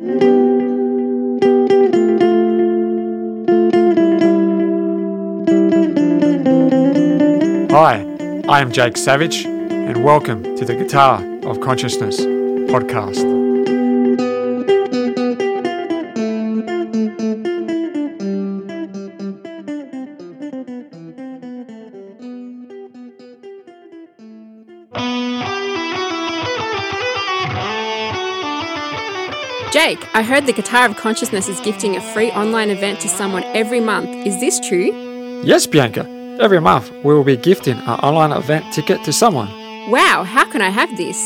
Hi, I am Jake Savage, and welcome to the Guitar of Consciousness podcast. I heard the Guitar of Consciousness is gifting a free online event to someone every month. Is this true? Yes, Bianca, every month we will be gifting an online event ticket to someone. Wow, how can I have this?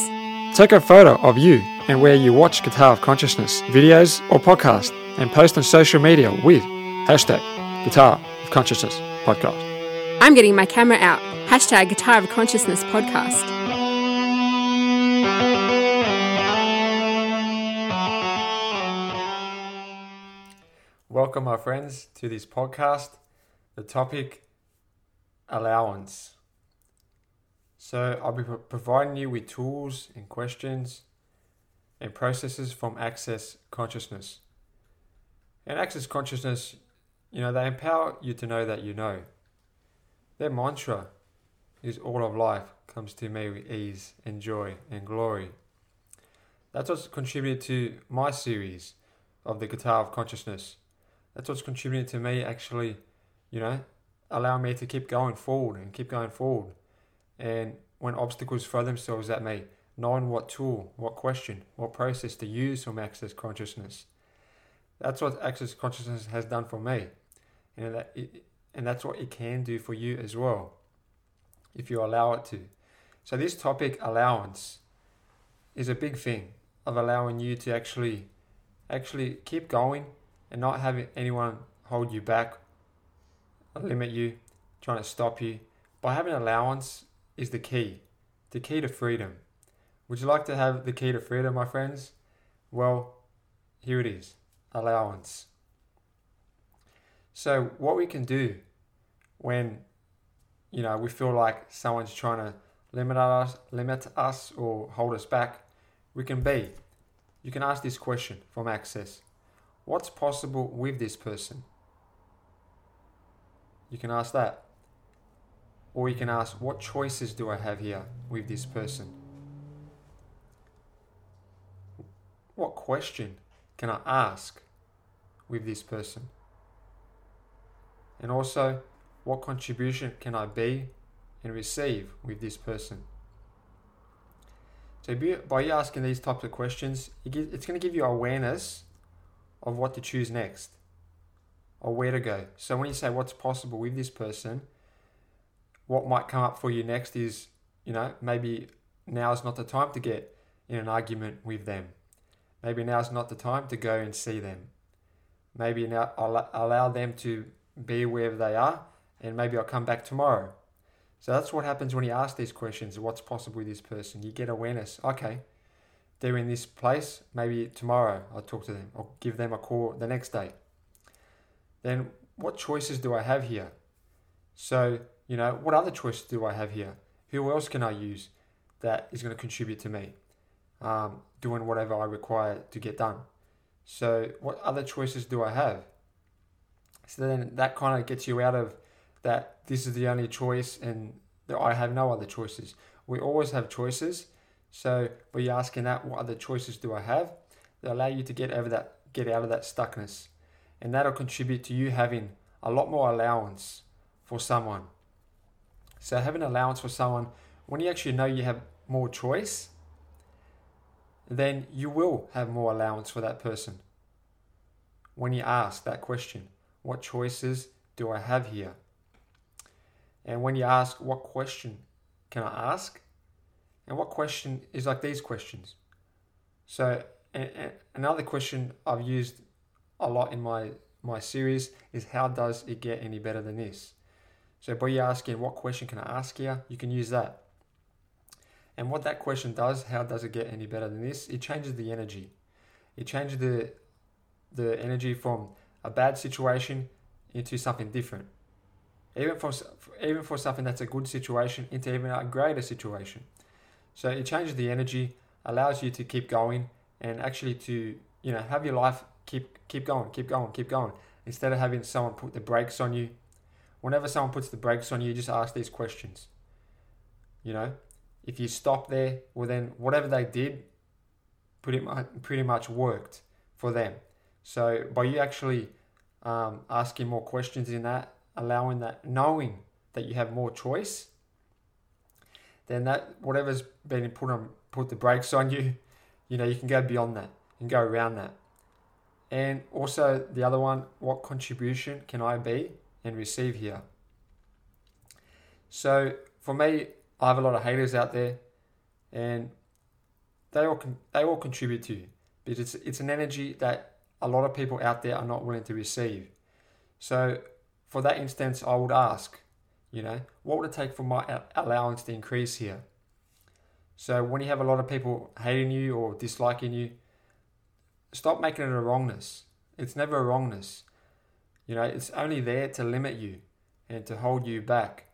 Take a photo of you and where you watch Guitar of Consciousness videos or podcast and post on social media with hashtag Guitar of Consciousness podcast. I'm getting my camera out. Hashtag Guitar of Consciousness podcast. Welcome, my friends, to this podcast. The topic allowance. So, I'll be providing you with tools and questions and processes from Access Consciousness. And Access Consciousness, you know, they empower you to know that you know. Their mantra is all of life comes to me with ease and joy and glory. That's what's contributed to my series of the Guitar of Consciousness that's what's contributing to me actually, you know, allowing me to keep going forward and keep going forward. And when obstacles throw themselves at me, knowing what tool, what question, what process to use from Access Consciousness. That's what Access Consciousness has done for me. And, that it, and that's what it can do for you as well, if you allow it to. So, this topic, allowance, is a big thing of allowing you to actually actually keep going and not having anyone hold you back, limit you, trying to stop you. By having allowance is the key, the key to freedom. Would you like to have the key to freedom, my friends? Well, here it is allowance. So, what we can do when you know we feel like someone's trying to limit us, limit us or hold us back, we can be. You can ask this question from Access What's possible with this person? You can ask that. Or you can ask, What choices do I have here with this person? What question can I ask with this person? And also, what contribution can I be and receive with this person? So, by you asking these types of questions, it's going to give you awareness of what to choose next or where to go. So when you say what's possible with this person, what might come up for you next is, you know, maybe now is not the time to get in an argument with them. Maybe now is not the time to go and see them. Maybe now I'll allow them to be wherever they are and maybe I'll come back tomorrow. So that's what happens when you ask these questions what's possible with this person? You get awareness. Okay, they're in this place, maybe tomorrow I'll talk to them or give them a call the next day. Then what choices do I have here? So, you know, what other choices do I have here? Who else can I use that is going to contribute to me um, doing whatever I require to get done? So, what other choices do I have? So then that kind of gets you out of that this is the only choice and that I have no other choices. We always have choices so by you asking that, what other choices do I have? They allow you to get over that, get out of that stuckness, and that'll contribute to you having a lot more allowance for someone. So having allowance for someone, when you actually know you have more choice, then you will have more allowance for that person. When you ask that question, what choices do I have here? And when you ask, what question can I ask? And what question is like these questions? So another question I've used a lot in my my series is how does it get any better than this? So by asking what question can I ask here, you can use that. And what that question does, how does it get any better than this? It changes the energy. It changes the the energy from a bad situation into something different. Even for even for something that's a good situation into even a greater situation. So it changes the energy, allows you to keep going, and actually to you know, have your life keep keep going, keep going, keep going. Instead of having someone put the brakes on you. Whenever someone puts the brakes on you, just ask these questions. You know, if you stop there, well then whatever they did pretty much pretty much worked for them. So by you actually um, asking more questions in that, allowing that, knowing that you have more choice, then that whatever's been put on put the brakes on you, you know, you can go beyond that and go around that. And also the other one, what contribution can I be and receive here? So for me, I have a lot of haters out there, and they all they all contribute to you, but it's it's an energy that a lot of people out there are not willing to receive. So for that instance, I would ask, you know, what would it take for my allowance to increase here? So when you have a lot of people hating you or disliking you, stop making it a wrongness. It's never a wrongness. You know, it's only there to limit you and to hold you back.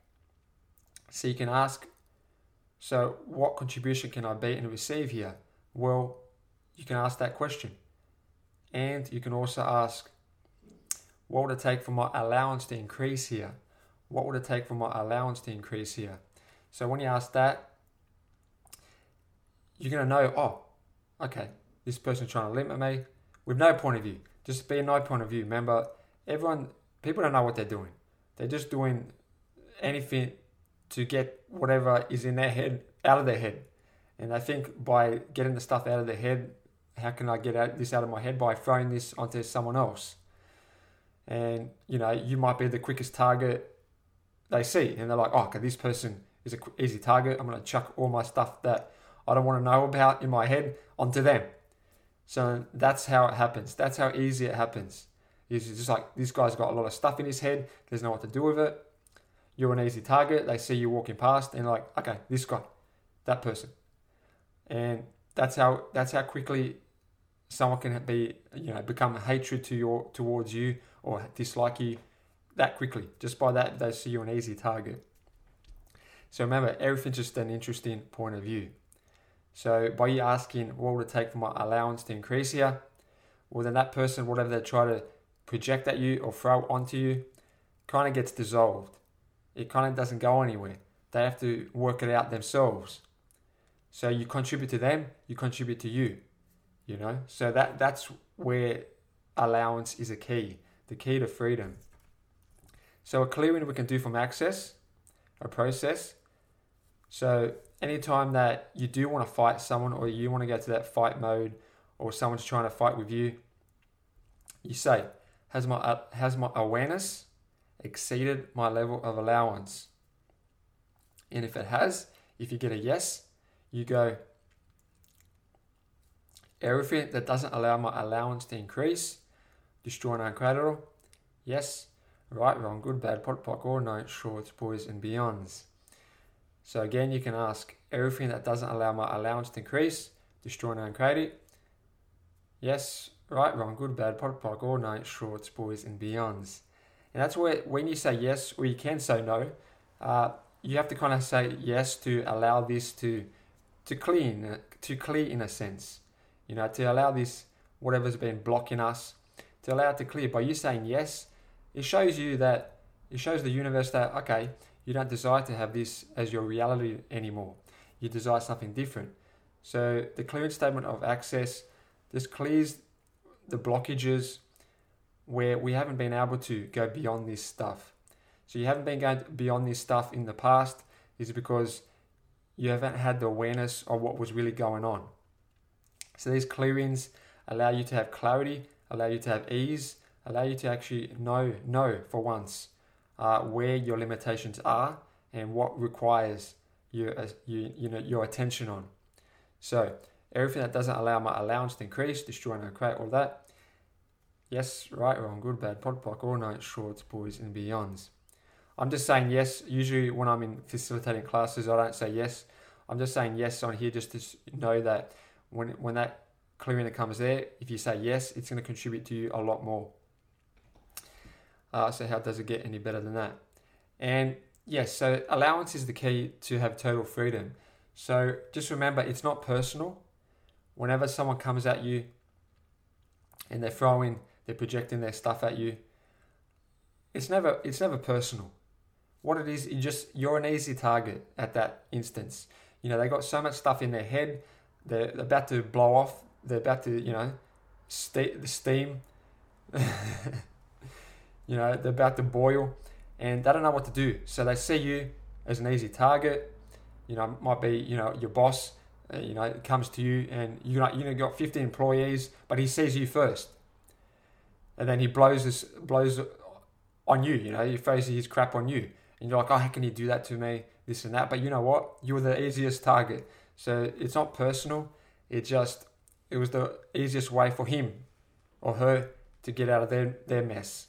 So you can ask, so what contribution can I be and receive here? Well, you can ask that question. And you can also ask, what would it take for my allowance to increase here? What would it take for my allowance to increase here? So when you ask that, you're going to know, oh, okay, this person's trying to limit me with no point of view. Just be no point of view. Remember, everyone, people don't know what they're doing. They're just doing anything to get whatever is in their head out of their head. And I think by getting the stuff out of their head, how can I get out, this out of my head? By throwing this onto someone else. And, you know, you might be the quickest target they see. And they're like, oh, okay, this person is an easy target. I'm going to chuck all my stuff that I don't want to know about in my head onto them. So that's how it happens. That's how easy it happens. It's just like this guy's got a lot of stuff in his head. There's no what to do with it. You're an easy target. They see you walking past and like, okay, this guy, that person, and that's how that's how quickly someone can be you know become hatred to your towards you or dislike you that quickly just by that they see you an easy target. So remember, everything's just an interesting point of view. So by you asking what would it take for my allowance to increase here, well then that person, whatever they try to project at you or throw onto you, kind of gets dissolved. It kind of doesn't go anywhere. They have to work it out themselves. So you contribute to them, you contribute to you. You know? So that that's where allowance is a key, the key to freedom. So a clearing we can do from access, a process. So anytime that you do want to fight someone or you want to go to that fight mode or someone's trying to fight with you, you say, has my, uh, has my awareness exceeded my level of allowance? And if it has, if you get a yes, you go, everything that doesn't allow my allowance to increase, destroy uncredible, yes, right, wrong, good, bad, POD, POC, or night, shorts, boys, and beyonds. So again, you can ask everything that doesn't allow my allowance to increase, destroy and uncreate it. Yes, right, wrong, good, bad, pot, pock, all nine, shorts, boys, and beyonds. And that's where when you say yes, or you can say no, uh, you have to kind of say yes to allow this to to clean, to clear in a sense. You know, to allow this whatever's been blocking us, to allow it to clear. By you saying yes, it shows you that it shows the universe that okay, you don't desire to have this as your reality anymore. You desire something different. So the clearance statement of access just clears the blockages where we haven't been able to go beyond this stuff. So you haven't been going beyond this stuff in the past is because you haven't had the awareness of what was really going on. So these clearings allow you to have clarity, allow you to have ease, allow you to actually know know for once uh, where your limitations are and what requires your, uh, you, you know, your attention on. So everything that doesn't allow my allowance to increase, destroy and create all that. Yes, right, wrong, good, bad, POD, POC, all nine, shorts, boys, and beyonds. I'm just saying yes. Usually, when I'm in facilitating classes, I don't say yes. I'm just saying yes on here just to know that when when that clearing that comes there, if you say yes, it's going to contribute to you a lot more. Uh, so how does it get any better than that? And yes, so allowance is the key to have total freedom. So just remember, it's not personal. Whenever someone comes at you and they're throwing, they're projecting their stuff at you. It's never it's never personal. What it is, you just you're an easy target at that instance. You know, they got so much stuff in their head, they're about to blow off, they're about to, you know, the steam. you know, they're about to boil and they don't know what to do. So they see you as an easy target. You know, might be, you know, your boss, uh, you know, comes to you and you know, you know, got 50 employees, but he sees you first. And then he blows this, blows on you, you know, he throws his crap on you. And you're like, oh, how can he do that to me? This and that. But you know what? You were the easiest target. So it's not personal. It just, it was the easiest way for him or her to get out of their, their mess.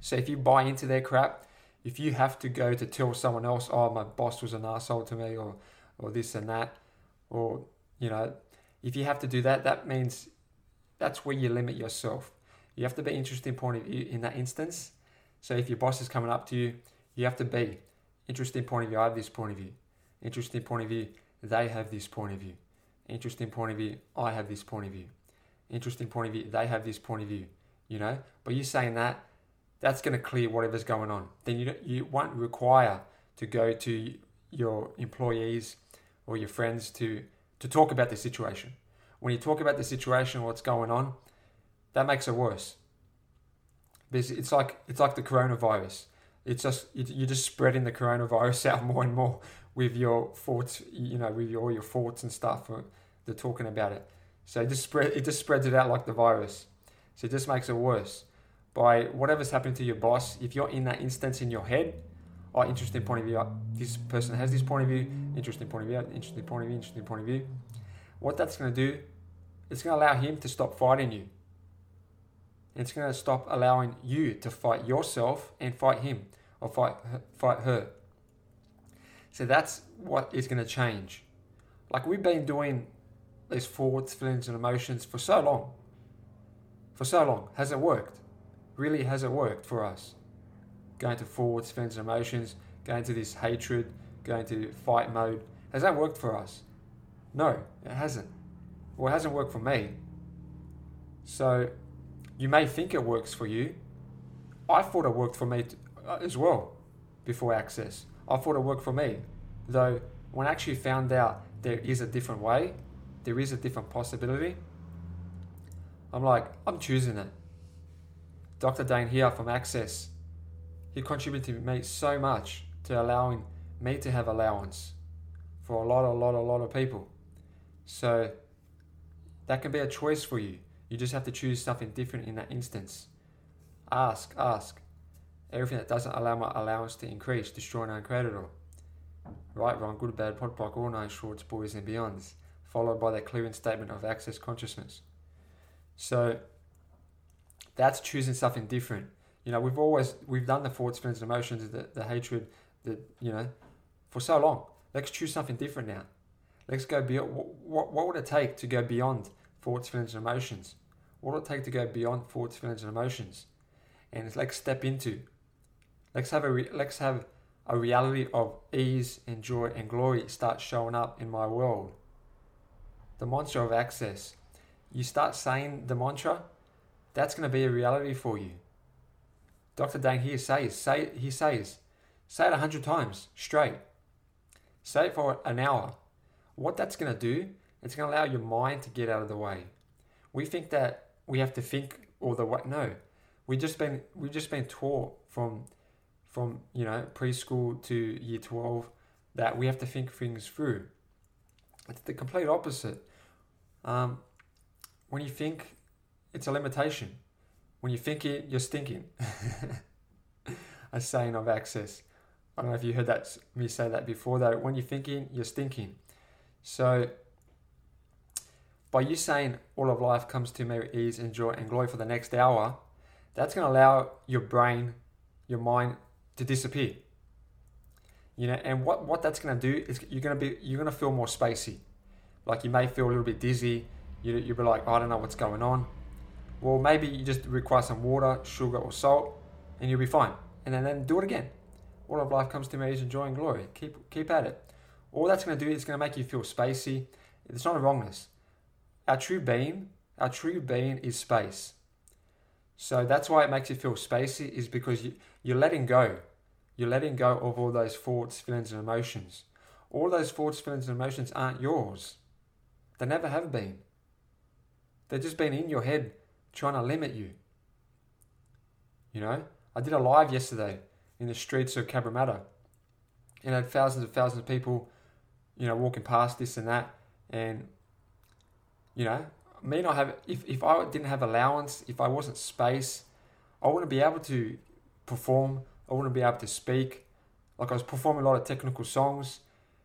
So if you buy into their crap, if you have to go to tell someone else, oh, my boss was an asshole to me, or, or this and that, or, you know, if you have to do that, that means that's where you limit yourself. You have to be interesting point of view in that instance. So if your boss is coming up to you, you have to be interesting point of view. I have this point of view. Interesting point of view. They have this point of view. Interesting point of view. I have this point of view. Interesting point of view. They have this point of view. You know, but you saying that that's going to clear whatever's going on. Then you you won't require to go to your employees or your friends to to talk about the situation. When you talk about the situation, what's going on, that makes it worse. It's like it's like the coronavirus. It's just you're just spreading the coronavirus out more and more with your thoughts, you know, with your, all your thoughts and stuff. Uh, they're talking about it, so it just spread it just spreads it out like the virus. So it just makes it worse by whatever's happening to your boss, if you're in that instance in your head, oh, interesting point of view, this person has this point of view, interesting point of view, interesting point of view, interesting point of view. What that's going to do, it's going to allow him to stop fighting you. It's going to stop allowing you to fight yourself and fight him or fight fight her. So that's what is going to change. Like we've been doing these thoughts, feelings, and emotions for so long. For so long, has it worked? Really hasn't worked for us. Going to forward and emotions, going to this hatred, going to fight mode. Has that worked for us? No, it hasn't. Well, it hasn't worked for me. So you may think it works for you. I thought it worked for me uh, as well before access. I thought it worked for me. Though when I actually found out there is a different way, there is a different possibility, I'm like, I'm choosing it. Dr. Dane Heer from Access. He contributed me so much to allowing me to have allowance for a lot, a lot, a lot of people. So that can be a choice for you. You just have to choose something different in that instance. Ask, ask. Everything that doesn't allow my allowance to increase, destroy and uncreate it all. Right, wrong, good, bad, POD POC, all nine shorts, boys and beyonds, followed by the clearing statement of access consciousness. So that's choosing something different. You know, we've always we've done the thoughts, feelings, and emotions, the, the hatred, the you know, for so long. Let's choose something different now. Let's go beyond. What, what would it take to go beyond thoughts, feelings, and emotions? What would it take to go beyond thoughts, feelings, and emotions? And let's step into. Let's have a re, let's have a reality of ease and joy and glory start showing up in my world. The mantra of access. You start saying the mantra, that's going to be a reality for you. Dr. Dane Heer says, say, he says, say it a hundred times straight. Say it for an hour. What that's going to do, it's going to allow your mind to get out of the way. We think that we have to think all the way. No, we've just been we've just been taught from from you know preschool to year twelve that we have to think things through. It's the complete opposite. Um, when you think it's a limitation. When you think it, you're stinking. a saying of access. I don't know if you heard that me say that before though. When you're thinking, you're stinking. So by you saying all of life comes to me with ease and joy and glory for the next hour, that's going to allow your brain, your mind to disappear. You know, and what, what that's going to do is you're going to be you're to feel more spacey. Like you may feel a little bit dizzy. You you'll be like, I don't know what's going on. Well, maybe you just require some water, sugar, or salt, and you'll be fine. And then, then do it again. All of life comes to me is joy and glory. Keep keep at it. All that's going to do is going to make you feel spacey. It's not a wrongness. Our true being, Our true being is space. So that's why it makes you feel spacey, is because you, you're letting go. You're letting go of all those thoughts, feelings, and emotions. All those thoughts, feelings, and emotions aren't yours. They never have been. They've just been in your head trying to limit you. You know, I did a live yesterday in the streets of Cabramatta and had thousands and thousands of people, you know, walking past this and that. And, you know, me not have, if, if I didn't have allowance, if I wasn't space, I wouldn't be able to perform. I wouldn't be able to speak. Like I was performing a lot of technical songs.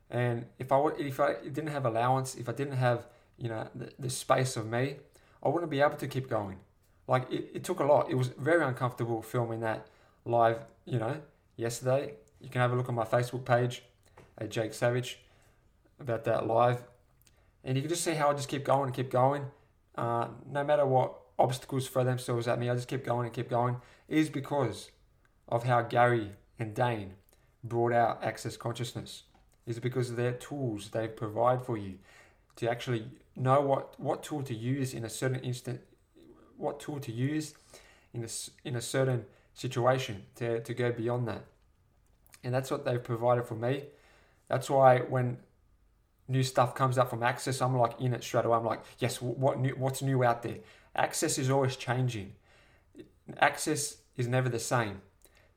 And if I, if I didn't have allowance, if I didn't have, you know, the, the space of me, I wouldn't be able to keep going. Like it, it took a lot. It was very uncomfortable filming that live, you know, yesterday. You can have a look on my Facebook page at Jake Savage about that live. And you can just see how I just keep going and keep going. Uh, no matter what obstacles throw themselves at me, I just keep going and keep going. It is because of how Gary and Dane brought out Access Consciousness. Is because of their tools they provide for you to actually know what, what tool to use in a certain instant, what tool to use in a, in a certain situation to, to go beyond that. And that's what they've provided for me. That's why when new stuff comes up from Access, I'm like in it straight away. I'm like, yes, what new, what's new out there? Access is always changing. Access is never the same.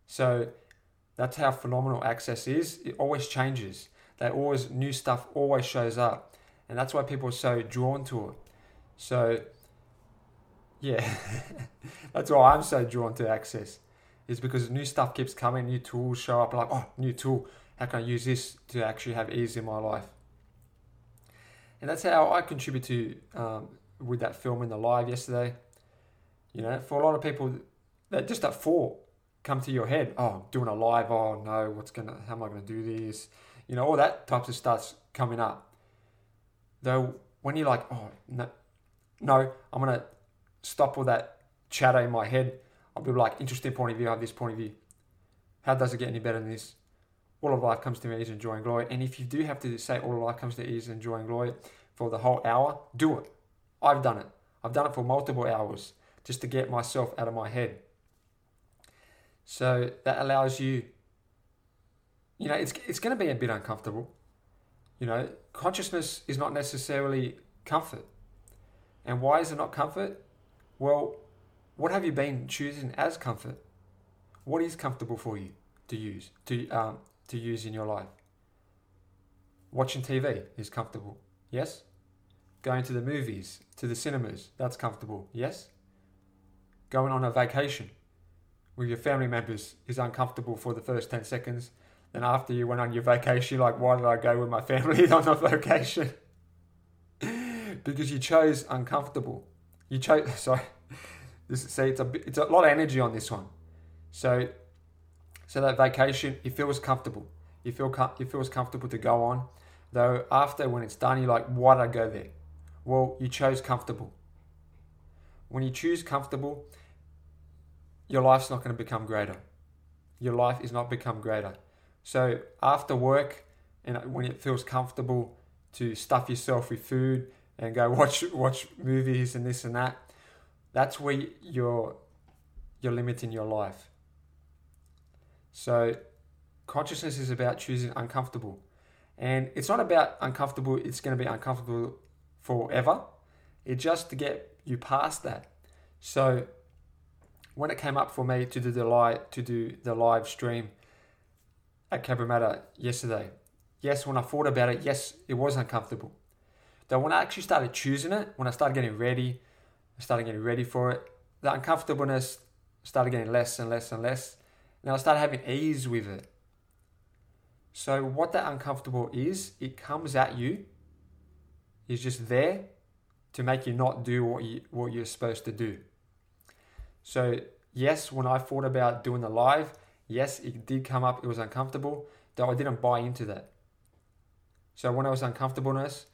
So that's how phenomenal Access is. It always changes. They always new stuff always shows up, and that's why people are so drawn to it. So yeah, that's why I'm so drawn to Access is because new stuff keeps coming, new tools show up, like, oh, new tool, how can I use this to actually have ease in my life? And that's how I contribute to um, with that film in the live yesterday. You know, for a lot of people, that just that thought come to your head, oh, doing a live, oh no, what's gonna, how am I gonna do this? You know, all that types of stuff's coming up. Though when you're like, oh no, no, I'm gonna stop all that chatter in my head I'll be like, interesting point of view, I have this point of view. How does it get any better than this? All of life comes to me is and joy and glory. And if you do have to say all of life comes to ease and joy and glory for the whole hour, do it. I've done it. I've done it for multiple hours just to get myself out of my head. So that allows you, you know, it's, it's going to be a bit uncomfortable. You know, consciousness is not necessarily comfort. And why is it not comfort? Well, what have you been choosing as comfort? What is comfortable for you to use to um, to use in your life? Watching TV is comfortable. Yes. Going to the movies, to the cinemas, that's comfortable. Yes. Going on a vacation with your family members is uncomfortable for the first 10 seconds. Then after you went on your vacation, you're like, why did I go with my family on a vacation? because you chose uncomfortable. You chose, sorry, this say it's a it's a lot of energy on this one. So so that vacation it feels comfortable. You feel it feels comfortable to go on. Though after when it's done, you're like, why did I go there? Well, you chose comfortable. When you choose comfortable, your life's not going to become greater. Your life is not become greater. So after work, and when it feels comfortable to stuff yourself with food and go watch watch movies and this and that, that's where you're you're limiting your life. So consciousness is about choosing uncomfortable. And it's not about uncomfortable, it's going to be uncomfortable forever. It's just to get you past that. So when it came up for me to do the live to do the live stream at Cabramatta yesterday, yes, when I thought about it, yes, it was uncomfortable. Though when I actually started choosing it, when I started getting ready, I started getting ready for it. The uncomfortableness started getting less and less and less. And I started having ease with it. So, what that uncomfortable is, it comes at you, is just there to make you not do what, you, what you're supposed to do. So, yes, when I thought about doing the live, yes, it did come up, it was uncomfortable, though I didn't buy into that. So, when I was uncomfortableness,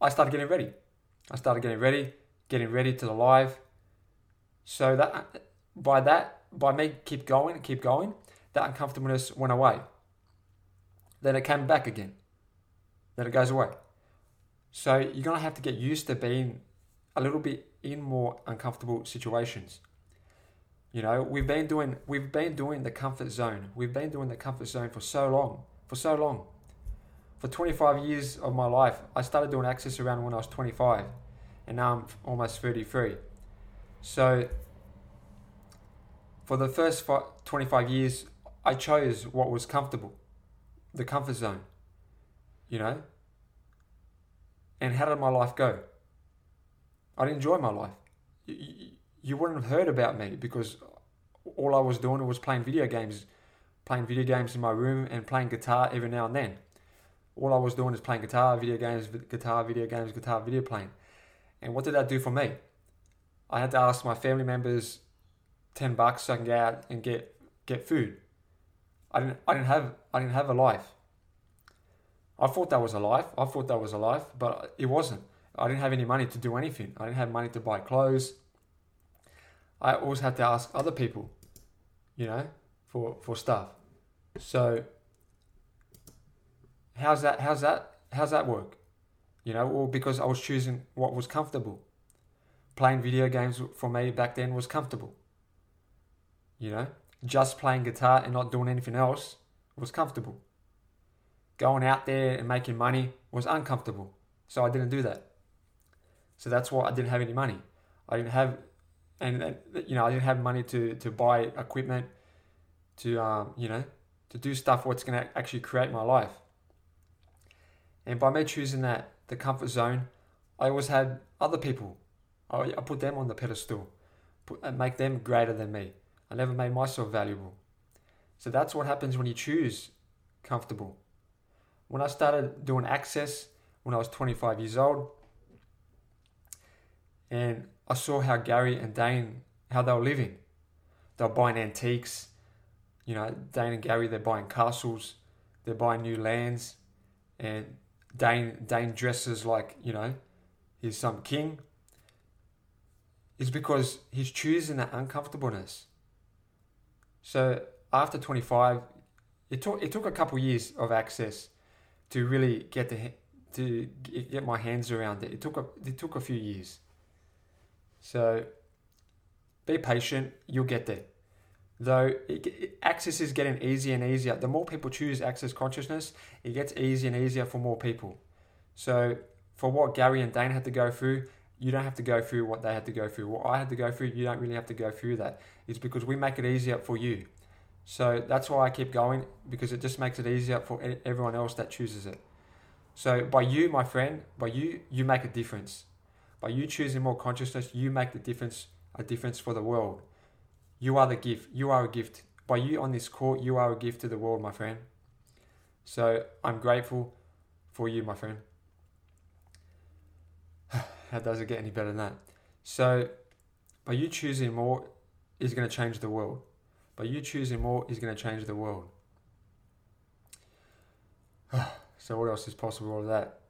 I started getting ready. I started getting ready getting ready to the live. So that by that, by me keep going, keep going, that uncomfortableness went away. Then it came back again. Then it goes away. So you're gonna have to get used to being a little bit in more uncomfortable situations. You know, we've been doing we've been doing the comfort zone. We've been doing the comfort zone for so long, for so long. For 25 years of my life, I started doing access around when I was 25, and now I'm almost 33. So, for the first 25 years, I chose what was comfortable, the comfort zone. You know, and how did my life go? I didn't enjoy my life. Wouldn't have heard about me because all I was doing was playing video games, playing video games in my room and playing guitar every now and then. All I was doing is playing guitar, video games, guitar, video games, guitar, video playing. And what did that do for me? I had to ask my family members ten bucks so I can go out and get get food. I didn't I didn't have I didn't have a life. I thought that was a life. I thought that was a life, but it wasn't. I didn't have any money to do anything. I didn't have money to buy clothes. I always had to ask other people, you know, for for stuff. So how's that how's that how's that work? You know, or because I was choosing what was comfortable. Playing video games for me back then was comfortable. You know, just playing guitar and not doing anything else was comfortable. Going out there and making money was uncomfortable. So I didn't do that. So that's why I didn't have any money. I didn't have, and, and you know, I didn't have money to, to buy equipment, to, um, you know, to do stuff what's going to actually create my life. And by me choosing that, the comfort zone, I always had other people. I, I put them on the pedestal, put, and make them greater than me. I never made myself valuable. So that's what happens when you choose comfortable. When I started doing access when I was 25 years old, and I saw how Gary and Dane how they were living. They were buying antiques. You know, Dane and Gary they're buying castles, they're buying new lands, and Dane Dane dresses like you know he's some king. Is because he's choosing that uncomfortableness. So after 25, it took it took a couple years of access to really get the to get my hands around it. It took a it took a few years. So be patient, you'll get there. Though it, it, access is getting easier and easier. The more people choose access consciousness, it gets easier and easier for more people. So for what Gary and Dane had to go through, you don't have to go through what they had to go through. What I had to go through, you don't really have to go through that. It's because we make it easier for you. So that's why I keep going because it just makes it easier for everyone else that chooses it. So by you, my friend, by you, you make a difference. By you choosing more consciousness, you make the difference, a difference for the world. You are the gift. You are a gift. By you on this court, you are a gift to the world, my friend. So I'm grateful for you, my friend. How does it get any better than that? So by you choosing more is going to change the world. By you choosing more is going to change the world. so what else is possible of that?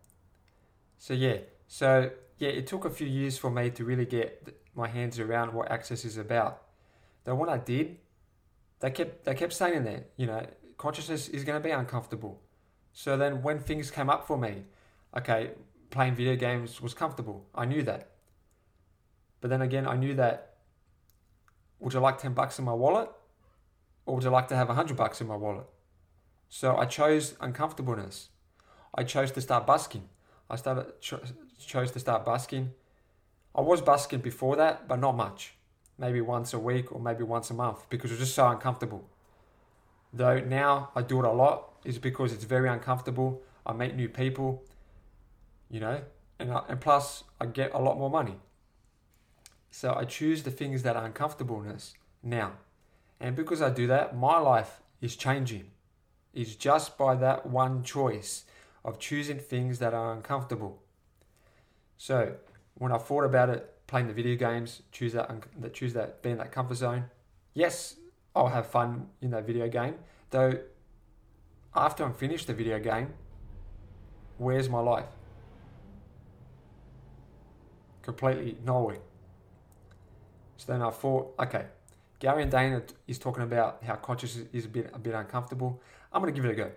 So yeah, so yeah, it took a few years for me to really get my hands around what access is about. Though when I did, they kept they kept saying that you know consciousness is going to be uncomfortable. So then when things came up for me, okay, playing video games was comfortable. I knew that. But then again, I knew that. Would you like ten bucks in my wallet, or would you like to have hundred bucks in my wallet? So I chose uncomfortableness. I chose to start busking. I started cho- chose to start busking. I was busking before that, but not much. Maybe once a week or maybe once a month because it was just so uncomfortable. Though now I do it a lot is because it's very uncomfortable. I meet new people, you know, and I, and plus I get a lot more money. So I choose the things that are uncomfortableness now. And because I do that, my life is changing. It's just by that one choice of choosing things that are uncomfortable. So when I thought about it, playing the video games, choose that, that choose that, being that comfort zone. Yes, I'll have fun in that video game. Though, after I'm finished the video game, where's my life? Completely nowhere. So then I thought, okay, Gary and Dana is talking about how conscious is a bit a bit uncomfortable. I'm gonna give it a go.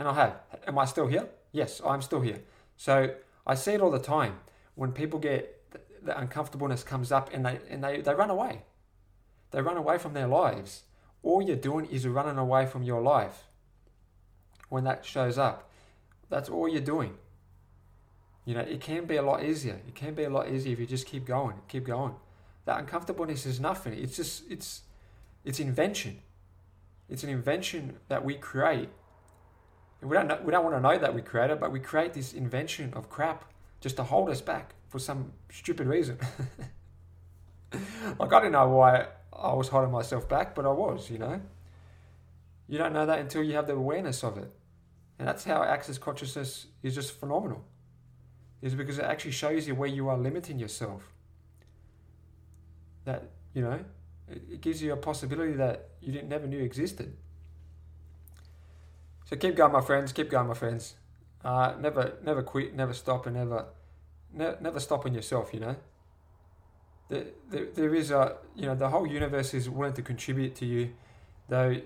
And I have. Am I still here? Yes, I'm still here. So I see it all the time when people get the uncomfortableness comes up and they and they, they run away. They run away from their lives. All you're doing is running away from your life when that shows up. That's all you're doing. You know, it can be a lot easier. It can be a lot easier if you just keep going, keep going. That uncomfortableness is nothing. It's just it's it's invention. It's an invention that we create. We don't know, we don't want to know that we create it, but we create this invention of crap just to hold us back for some stupid reason. like I didn't know why I was holding myself back, but I was, you know. You don't know that until you have the awareness of it. And that's how access consciousness is just phenomenal. Is because it actually shows you where you are limiting yourself. That, you know, it gives you a possibility that you didn't never knew existed. So keep going, my friends. Keep going, my friends. Uh, never, never quit. Never stop, and never, ne- never stop on yourself. You know. There, there, there is a, you know, the whole universe is willing to contribute to you, though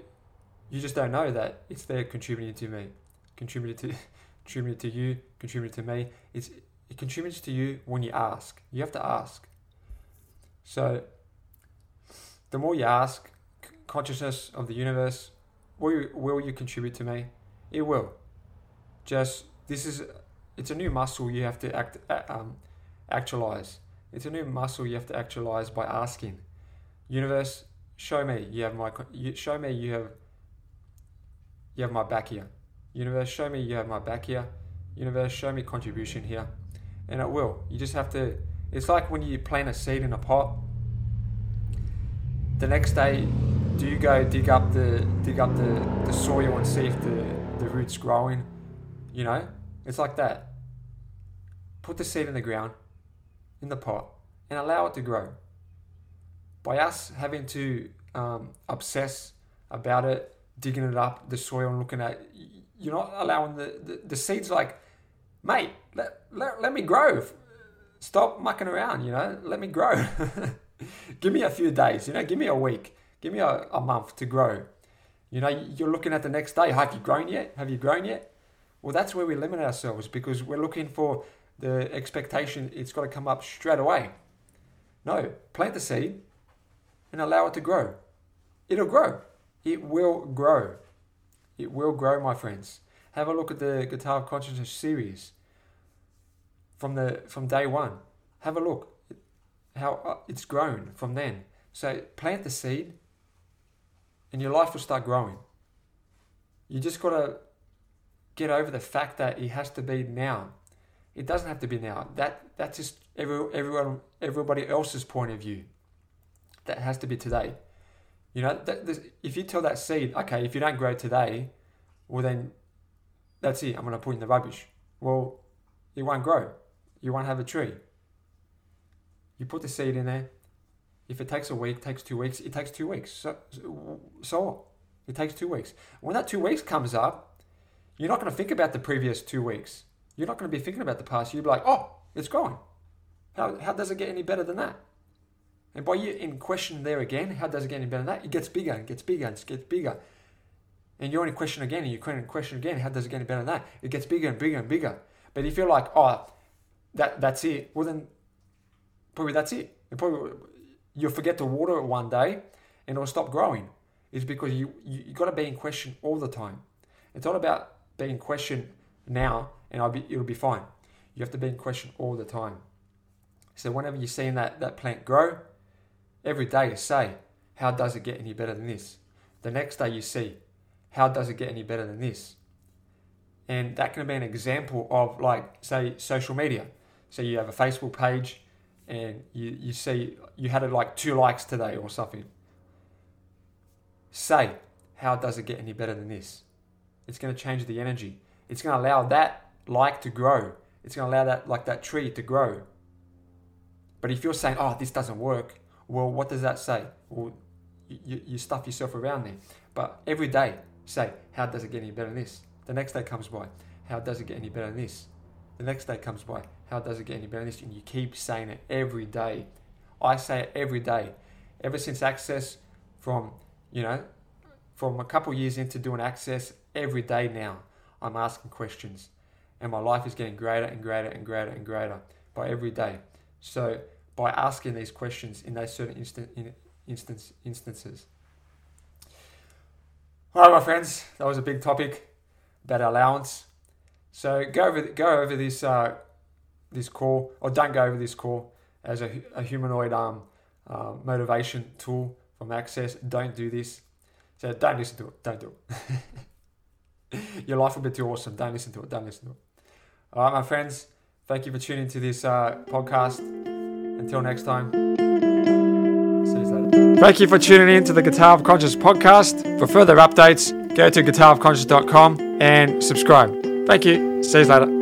you just don't know that it's there contributing to me, contributing to, contributing to you, contributing to me. It's it contributes to you when you ask. You have to ask. So the more you ask, consciousness of the universe, will you, will you contribute to me? It will. Just this is it's a new muscle you have to act um, actualize. It's a new muscle you have to actualize by asking. Universe, show me you have my you, show me you have you have my back here. Universe, show me you have my back here. Universe, show me contribution here. And it will. You just have to it's like when you plant a seed in a pot the next day, do you go dig up the dig up the, the soil and see if the, the roots growing? You know, it's like that. Put the seed in the ground, in the pot, and allow it to grow. By us having to um, obsess about it, digging it up, the soil, and looking at, you're not allowing the, the, the seeds like, mate, let, let, let me grow. Stop mucking around, you know, let me grow. give me a few days, you know, give me a week, give me a, a month to grow. You know, you're looking at the next day. Have you grown yet? Have you grown yet? Well, that's where we limit ourselves because we're looking for the expectation it's got to come up straight away. No, plant the seed and allow it to grow. It'll grow. It will grow. It will grow, my friends. Have a look at the Guitar of Consciousness series from the from day one. Have a look how uh, it's grown from then. So plant the seed and your life will start growing. You just got to get over the fact that it has to be now. It doesn't have to be now. That that's just every, everyone everybody else's point of view. That has to be today. You know, that, if you tell that seed, okay, if you don't grow today, well then that's it. I'm going to put in the rubbish. Well, it won't grow. You won't have a tree. You put the seed in there. If it takes a week, takes two weeks, it takes two weeks. So, so It takes two weeks. When that two weeks comes up, you're not going to think about the previous two weeks. You're not going to be thinking about the past. You'll be like, oh, it's growing. How, how does it get any better than that? And by you in question there again, how does it get any better than that? It gets bigger and gets bigger and gets bigger. And you're in question again and you're in question again, how does it get any better than that? It gets bigger and bigger and bigger. But if you're like, oh, that that's it, well then probably that's it. Probably you'll forget to water it one day and it'll stop growing. It's because you, you, you got to be in question all the time. It's not about being in question now and I'll be, it'll be fine. You have to be in question all the time. So whenever you're seeing that, that plant grow, every day you say, how does it get any better than this? The next day you see, how does it get any better than this? And that can be an example of like, say, social media. So you have a Facebook page, and you, you see you had it like two likes today or something. Say, how does it get any better than this? It's going to change the energy. It's going to allow that like to grow. It's going to allow that like that tree to grow. But if you're saying, oh, this doesn't work, well, what does that say? Well, you, you stuff yourself around there. But every day, say, how does it get any better than this? The next day comes by, how does it get any better than this? The next day comes by, how does it get any better? And you keep saying it every day. I say it every day. Ever since Access, from, you know, from a couple years into doing Access, every day now, I'm asking questions. And my life is getting greater and greater and greater and greater by every day. So by asking these questions in those certain instant, in, instance, instances. All right, my friends, that was a big topic about allowance. So go over go over this uh, this call, or don't go over this call as a, a humanoid um, uh, motivation tool from Access. Don't do this. So don't listen to it. Don't do it. Your life will be too awesome. Don't listen to it. Don't listen to it. All right, my friends. Thank you for tuning to this uh, podcast. Until next time. See you later. Thank you for tuning in to the Guitar of Conscious podcast. For further updates, go to guitarofconscious.com and subscribe. Thank you. See you later.